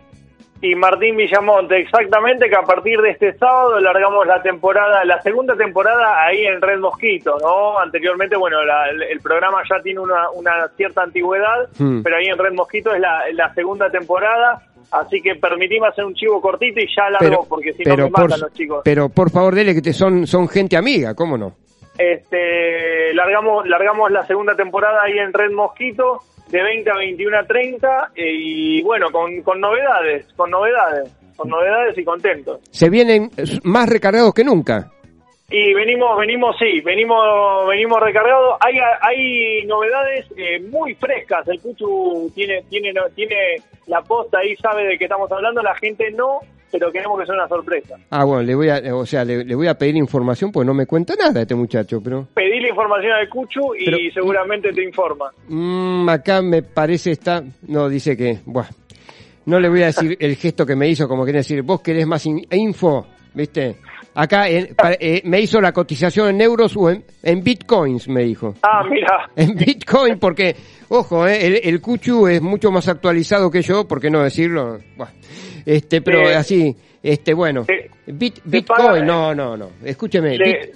Y Martín Villamonte, exactamente que a partir de este sábado largamos la temporada, la segunda temporada ahí en Red Mosquito, ¿no? Anteriormente, bueno, la- el, programa ya tiene una, una cierta antigüedad, Hmm. pero ahí en Red Mosquito es la, la segunda temporada, así que permitimos hacer un chivo cortito y ya largo, porque si no me por, matan los chicos. pero por favor, dele que te son, son gente amiga, ¿cómo no? Este, largamos, largamos la segunda temporada ahí en Red Mosquito de 20 a 21 a 30 eh, y bueno, con, con novedades, con novedades, con novedades y contentos. Se vienen más recargados que nunca. Y venimos, venimos, sí, venimos, venimos recargados. Hay, hay novedades eh, muy frescas. El Cuchu tiene, tiene, tiene la posta ahí, sabe de qué estamos hablando. La gente no, pero queremos que sea una sorpresa. Ah, bueno, le voy a, o sea, le, le voy a pedir información porque no me cuenta nada este muchacho, pero Pedí la información al Cuchu y Pero- seguramente te informa. mm, acá me parece está, no dice que, buah, no le voy a decir el gesto que me hizo, como quiere decir, vos querés más in- info, viste. Acá en- pa- eh, me hizo la cotización en euros o en, en bitcoins, me dijo. Ah, mira. En bitcoin, porque, ojo, eh, el, el Cuchu es mucho más actualizado que yo, ¿por qué no decirlo? Este, pero Eh, así, este, bueno, Bit- bitcoin, paga- no, no, no, escúcheme, Le- bit-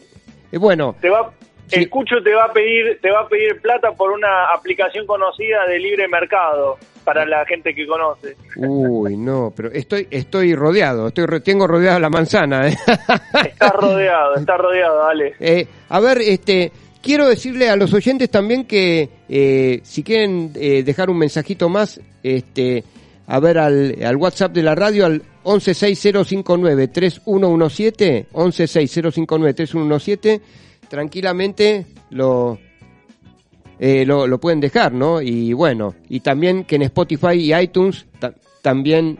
eh, bueno, Te va, Sí. El Cucho te va a pedir, te va a pedir plata por una aplicación conocida de libre mercado para la gente que conoce. uy, no, pero estoy, estoy rodeado, estoy, tengo rodeada la manzana, eh. Estás rodeado, estás rodeado, dale. Eh, a ver, este, quiero decirle a los oyentes también que eh, si quieren eh, dejar un mensajito más, este, a ver al, al WhatsApp de la radio al 116059-3117, 116059-3117, tranquilamente lo, eh, lo, lo pueden dejar, ¿no? Y bueno, y también que en Spotify y iTunes ta- también...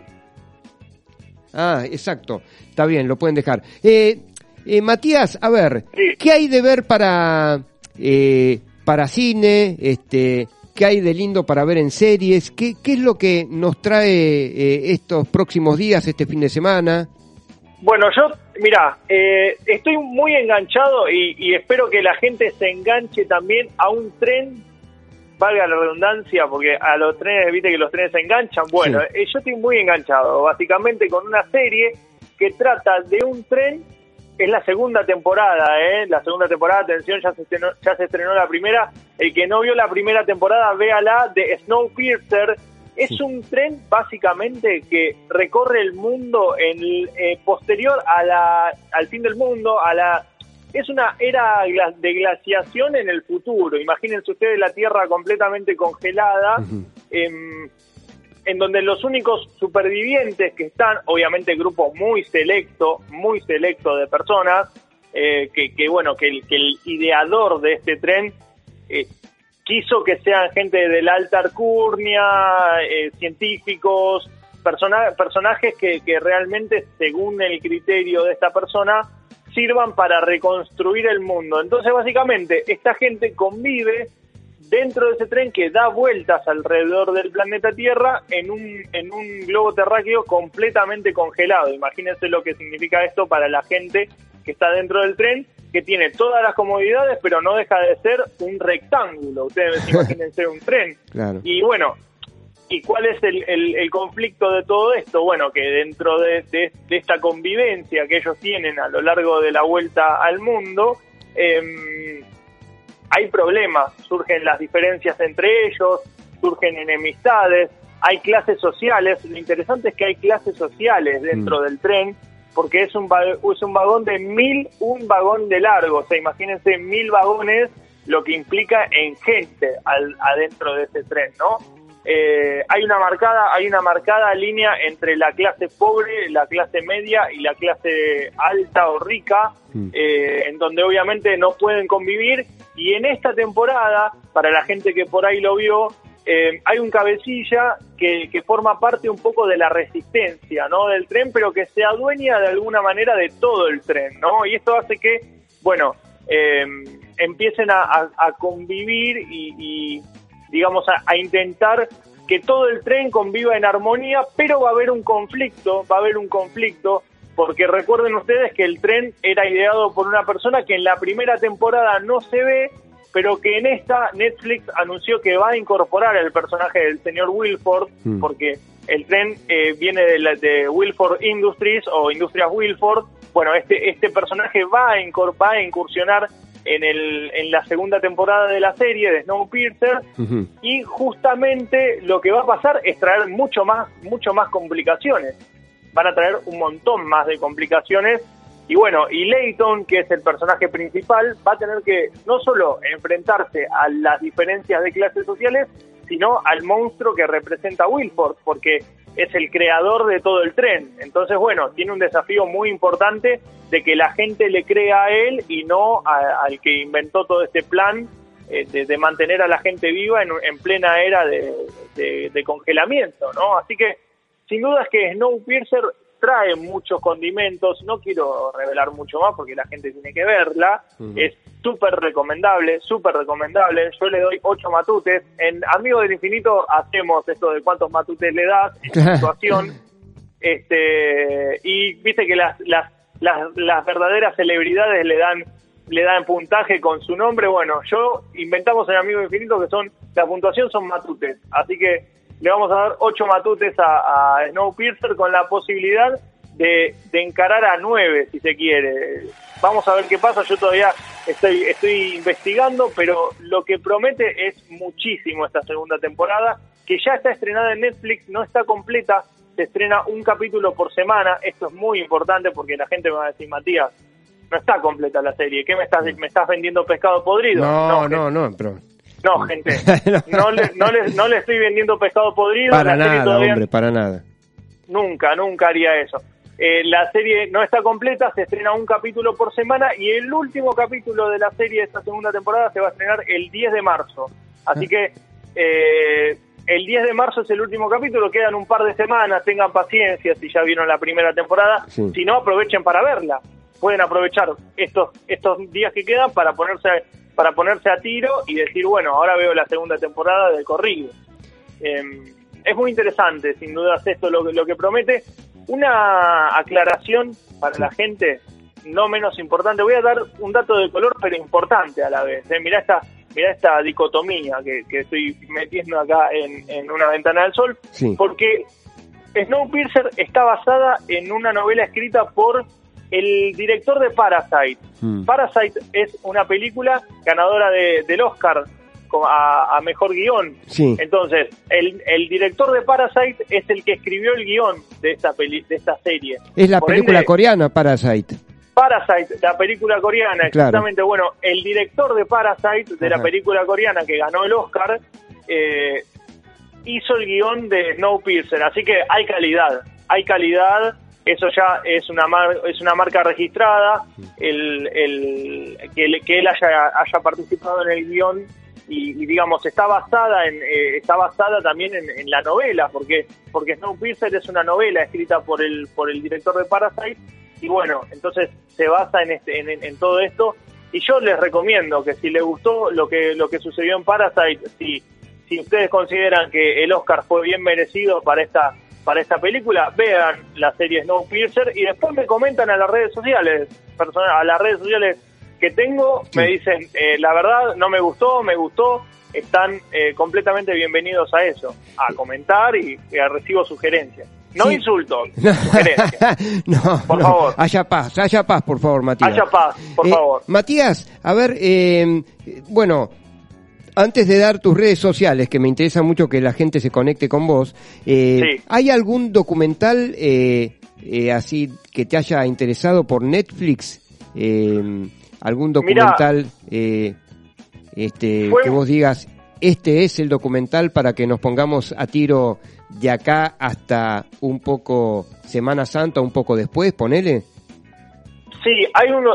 Ah, exacto, está bien, lo pueden dejar. Eh, eh, Matías, a ver, Sí. ¿qué hay de ver para, eh, para cine? Este, ¿Qué hay de lindo para ver en series? ¿Qué, qué es lo que nos trae eh, estos próximos días, este fin de semana? Bueno, yo, mira, eh, estoy muy enganchado y, y espero que la gente se enganche también a un tren, valga la redundancia, porque a los trenes, viste que los trenes se enganchan. Bueno, Sí. eh, yo estoy muy enganchado, básicamente con una serie que trata de un tren, es la segunda temporada, ¿eh? La segunda temporada, atención, ya se estrenó, ya se estrenó la primera. El que no vio la primera temporada, véala, de Snowpiercer. Es un tren básicamente que recorre el mundo en el, eh, posterior a la, al fin del mundo, a la es una era de glaciación en el futuro. Imagínense ustedes la Tierra completamente congelada. Em, en donde los únicos supervivientes que están, obviamente grupo muy selecto, muy selecto de personas, eh, que, que, bueno, que el, que el ideador de este tren eh, quiso que sean gente de la alta alcurnia, eh, científicos, persona- personajes que, que realmente, según el criterio de esta persona, sirvan para reconstruir el mundo. Entonces, básicamente, esta gente convive dentro de ese tren que da vueltas alrededor del planeta Tierra en un, en un globo terráqueo completamente congelado. Imagínense lo que significa esto para la gente que está dentro del tren, que tiene todas las comodidades, pero no deja de ser un rectángulo. Ustedes imagínense un tren. Claro. Y bueno, ¿y cuál es el, el- el conflicto de todo esto? Bueno, que dentro de, de- de esta convivencia que ellos tienen a lo largo de la vuelta al mundo, em, hay problemas, surgen las diferencias entre ellos, surgen enemistades, hay clases sociales. Lo interesante es que hay clases sociales dentro Mm. del tren, porque es un, es un vagón de mil, un vagón de largo. O sea, imagínense mil vagones, lo que implica en gente al- adentro de ese tren, ¿no? Eh, hay una marcada hay una marcada línea entre la clase pobre, la clase media y la clase alta o rica, Mm. eh, en donde obviamente no pueden convivir. Y en esta temporada, para la gente que por ahí lo vio, eh, hay un cabecilla que, que forma parte un poco de la resistencia ¿no? del tren, pero que se adueña de alguna manera de todo el tren. ¿no? Y esto hace que, bueno, eh, empiecen a, convivir y, y, digamos, a intentar que todo el tren conviva en armonía, pero va a haber un conflicto, va a haber un conflicto, porque recuerden ustedes que el tren era ideado por una persona que en la primera temporada no se ve, pero que en esta Netflix anunció que va a incorporar el personaje del señor Wilford, Mm. porque el tren eh, viene de, la- de Wilford Industries o Industrias Wilford. Bueno, este, este personaje va a, incor- va a incursionar en, el, en la segunda temporada de la serie de Snowpiercer Ujú. y justamente lo que va a pasar es traer mucho más, mucho más complicaciones. Van a traer un montón más de complicaciones. Y bueno, y Leighton, que es el personaje principal, va a tener que no solo enfrentarse a las diferencias de clases sociales, sino al monstruo que representa Wilford, porque es el creador de todo el tren. Entonces, bueno, tiene un desafío muy importante de que la gente le crea a él y no a- al que inventó todo este plan eh, de, mantener a la gente viva en, en plena era de, de- congelamiento, ¿no? Así que, sin duda es que Snowpiercer trae muchos condimentos, no quiero revelar mucho más porque la gente tiene que verla, es súper recomendable, súper recomendable, yo le doy ocho matutes, en Amigos del Infinito hacemos esto de cuántos matutes le das en situación, este y viste que las, las, las, las verdaderas celebridades le dan le dan puntaje con su nombre, bueno, yo inventamos en Amigo Infinito que son, la puntuación son matutes, así que le vamos a dar ocho matutes a, a Snowpiercer con la posibilidad de, de encarar a nueve, si se quiere. Vamos a ver qué pasa, yo todavía estoy, estoy investigando, pero lo que promete es muchísimo esta segunda temporada, que ya está estrenada en Netflix, no está completa, se estrena un capítulo por semana, esto es muy importante porque la gente me va a decir, Matías, no está completa la serie, ¿qué me estás, me estás vendiendo pescado podrido? No, gente. no, no, pero No, gente, no le, no, le, no le estoy vendiendo pescado podrido. para la nada, todavía hombre, para nada. Nunca, nunca haría eso. Eh, la serie no está completa, se estrena un capítulo por semana y el último capítulo de la serie de esta segunda temporada se va a estrenar el 10 de marzo. Así que eh, el 10 de marzo es el último capítulo, quedan un par de semanas, tengan paciencia si ya vieron la primera temporada, Sí. si no aprovechen para verla. Pueden aprovechar estos estos días que quedan para ponerse para ponerse a tiro y decir, bueno, ahora veo la segunda temporada del corrido. Eh, es muy interesante, sin dudas, esto lo, que- lo que promete. Una aclaración para la gente, no menos importante. Voy a dar un dato de color, pero importante a la vez. ¿eh? Mirá esta, mirá esta dicotomía que, que estoy metiendo acá en, en una ventana del sol. Sí. Porque Snowpiercer está basada en una novela escrita por el director de Parasite. Mm. Parasite es una película ganadora de- del Oscar a, a mejor guion. Sí. Entonces, el, el director de Parasite es el que escribió el guion de esta peli, de esta serie. Es la Por película ende, coreana Parasite. Parasite, la película coreana, Claro. exactamente. Bueno, el director de Parasite, de la película coreana que ganó el Oscar, eh, hizo el guion de Snowpiercer, así que hay calidad, hay calidad, eso ya es una mar- es una marca registrada, el, el- que, él- haya, haya participado en el guion y, digamos está basada en eh, está basada también en, en la novela, porque porque Snowpiercer es una novela escrita por el por el director de Parasite y bueno, entonces se basa en este en- en todo esto y yo les recomiendo que si les gustó lo que lo que sucedió en Parasite, si si ustedes consideran que el Oscar fue bien merecido para esta para esta película, vean la serie Snowpiercer y después me comentan a las redes sociales, persona- a las redes sociales que tengo, me dicen, eh, la verdad no me gustó, me gustó, están eh, completamente bienvenidos a eso, a comentar y, y a recibo sugerencias. No Sí. insultos, sugerencias. no, Por no. favor. Haya paz, haya paz, por favor, Matías. Haya paz, por Eh, favor. Matías, a ver, eh, bueno, antes de dar tus redes sociales, que me interesa mucho que la gente se conecte con vos, eh, Sí. ¿hay algún documental eh, eh, así que te haya interesado por Netflix? Eh, ¿Algún documental eh, este, Fue- que vos digas, este es el documental para que nos pongamos a tiro de acá hasta un poco Semana Santa, un poco después, ponele? Sí, hay uno.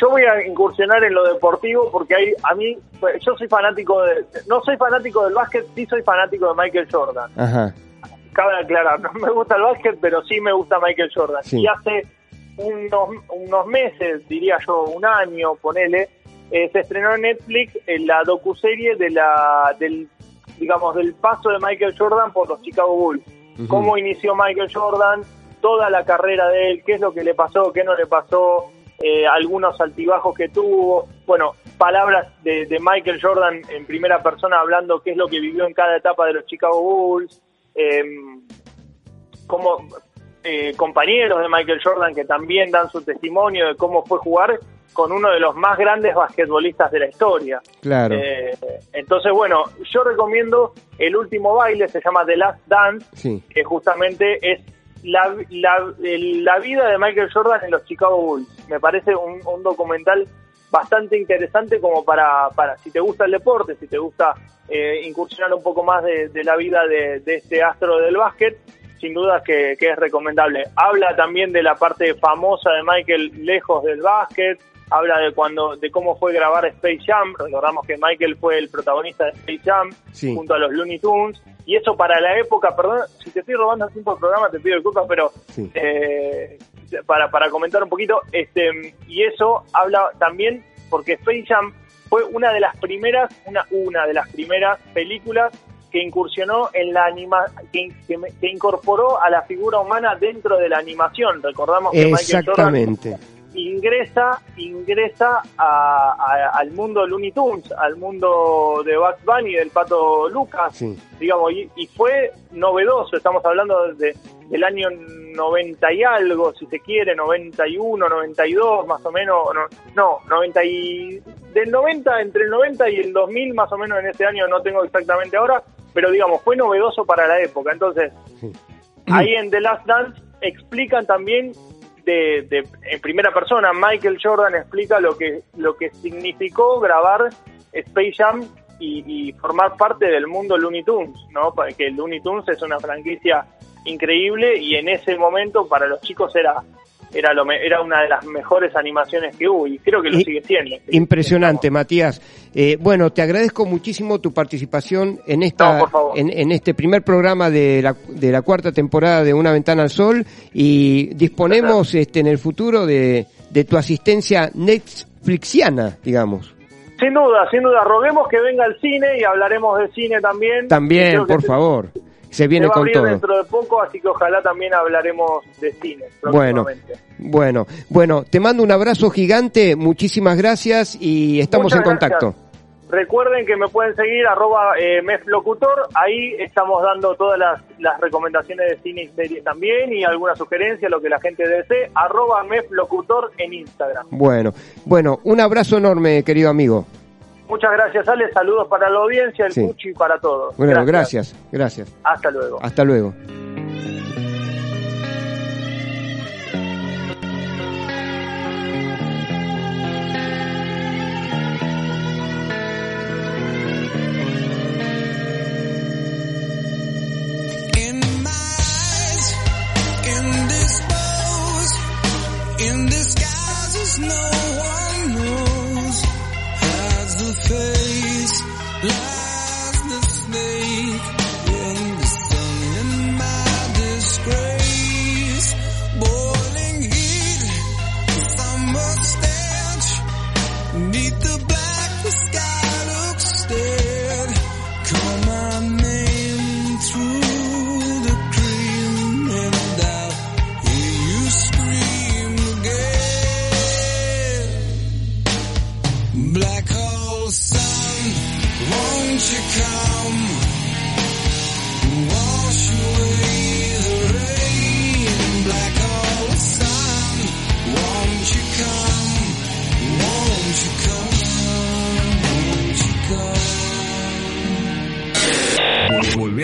Yo voy a incursionar en lo deportivo porque hay, a mí, yo soy fanático de, no soy fanático del básquet, sí soy fanático de Michael Jordan. Ajá. Cabe aclarar, no me gusta el básquet, pero sí me gusta Michael Jordan. Sí. Y hace unos, unos meses, diría yo, un año, ponele, eh, se estrenó en Netflix eh, la docuserie de la, del, digamos, del paso de Michael Jordan por los Chicago Bulls. Cómo inició Michael Jordan, toda la carrera de él, qué es lo que le pasó, qué no le pasó, eh, algunos altibajos que tuvo. Bueno, palabras de, de Michael Jordan en primera persona hablando qué es lo que vivió en cada etapa de los Chicago Bulls. Eh, como eh, compañeros de Michael Jordan que también dan su testimonio de cómo fue jugar con uno de los más grandes basquetbolistas de la historia. Claro. Eh, entonces, bueno, yo recomiendo el último baile, se llama The Last Dance, Sí. que justamente es la, la, la vida de Michael Jordan en los Chicago Bulls. Me parece un, un documental bastante interesante como para, para si te gusta el deporte, si te gusta eh, incursionar un poco más de, de la vida de, de este astro del básquet, sin duda que, que es recomendable. Habla también de la parte famosa de Michael lejos del básquet, habla de cuando de cómo fue grabar Space Jam, recordamos que Michael fue el protagonista de Space Jam Sí. junto a los Looney Tunes, y eso para la época, perdón, si te estoy robando tiempo del programa te pido disculpas, pero Sí. eh, para, para comentar un poquito, este y eso habla también porque Space Jam fue una de las primeras, una, una de las primeras películas que incursionó en la anima, que, que, que incorporó a la figura humana dentro de la animación. Recordamos que Michael Jordan Exactamente. Ingresa ingresa a- a- al mundo Looney Tunes, al mundo de Bugs Bunny, del pato Lucas, Sí. digamos, y, y fue novedoso, estamos hablando de, del año 90 y algo, si se quiere, 91, 92, más o menos, no, no 90 y, del 90, entre el 90 y el 2000, más o menos en ese año, no tengo exactamente ahora, pero digamos, fue novedoso para la época, entonces, ahí en The Last Dance explican también de, de- en primera persona Michael Jordan explica lo que lo que significó grabar Space Jam y, y formar parte del mundo Looney Tunes, ¿no? Para que Looney Tunes es una franquicia increíble y en ese momento para los chicos era era lo me- era una de las mejores animaciones que hubo y creo que lo Y- sigue siendo. Impresionante, Matías. Eh, bueno, te agradezco muchísimo tu participación en esta, No, en, en este primer programa de la, de la cuarta temporada de Una Ventana al Sol y disponemos este, en el futuro de, de tu asistencia Netflixiana, digamos. Sin duda, sin duda, roguemos que venga al cine y hablaremos de cine también. También, por favor. Se se viene va a con abrir todo. dentro de poco, así que ojalá también hablaremos de cine Bueno, bueno, bueno, te mando un abrazo gigante, muchísimas gracias y estamos Muchas en contacto. gracias. Recuerden que me pueden seguir arroba eh, meflocutor, ahí estamos dando todas las, las recomendaciones de cine y series también y alguna sugerencia, lo que la gente desee, arroba meflocutor en Instagram. Bueno, bueno, un abrazo enorme, querido amigo. Muchas gracias, Ale. Saludos para la audiencia, el sí. Puchi y para todos. Bueno, gracias. gracias. Hasta luego. Hasta luego. Let's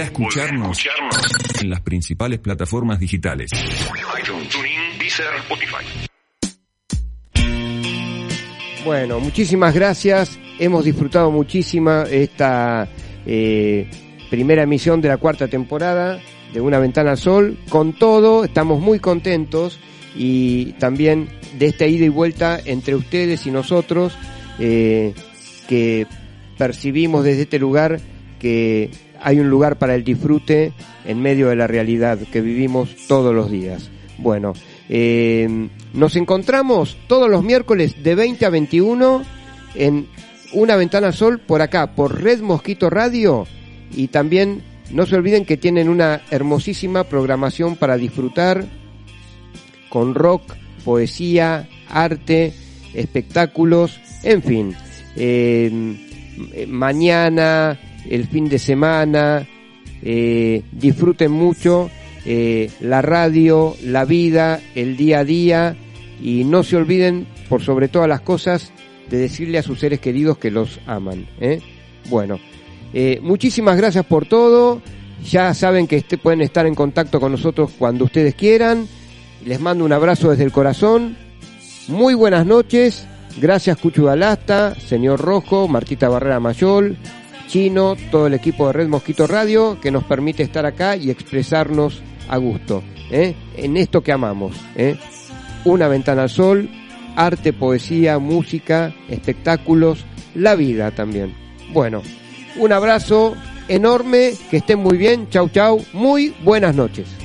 a escucharnos en las principales plataformas digitales. iTunes, TuneIn, Deezer, Spotify. Bueno, muchísimas gracias. Hemos disfrutado muchísima esta eh, primera emisión de la cuarta temporada de Una Ventana al Sol. Con todo, estamos muy contentos y también de esta ida y vuelta entre ustedes y nosotros eh, que percibimos desde este lugar que hay un lugar para el disfrute en medio de la realidad que vivimos todos los días. Bueno, eh, nos encontramos todos los miércoles de 20 a 21 en Una Ventana Sol por acá, por Red Mosquito Radio y también no se olviden que tienen una hermosísima programación para disfrutar con rock, poesía, arte, espectáculos, en fin. Eh, eh, mañana, el fin de semana, eh, disfruten mucho eh, la radio, la vida, el día a día y no se olviden, por sobre todas las cosas, de decirle a sus seres queridos que los aman. ¿eh? Bueno, muchísimas gracias por todo. Ya saben que este, pueden estar en contacto con nosotros cuando ustedes quieran. Les mando un abrazo desde el corazón. Muy buenas noches. Gracias Cuchu Galasta, señor Rojo, Martita Barrera Mayol, Chino, todo el equipo de Red Mosquito Radio que nos permite estar acá y expresarnos a gusto ¿eh? en esto que amamos. ¿eh? Una ventana al sol, arte, poesía, música, espectáculos, la vida también. Bueno, un abrazo enorme, que estén muy bien, chau chau, muy buenas noches.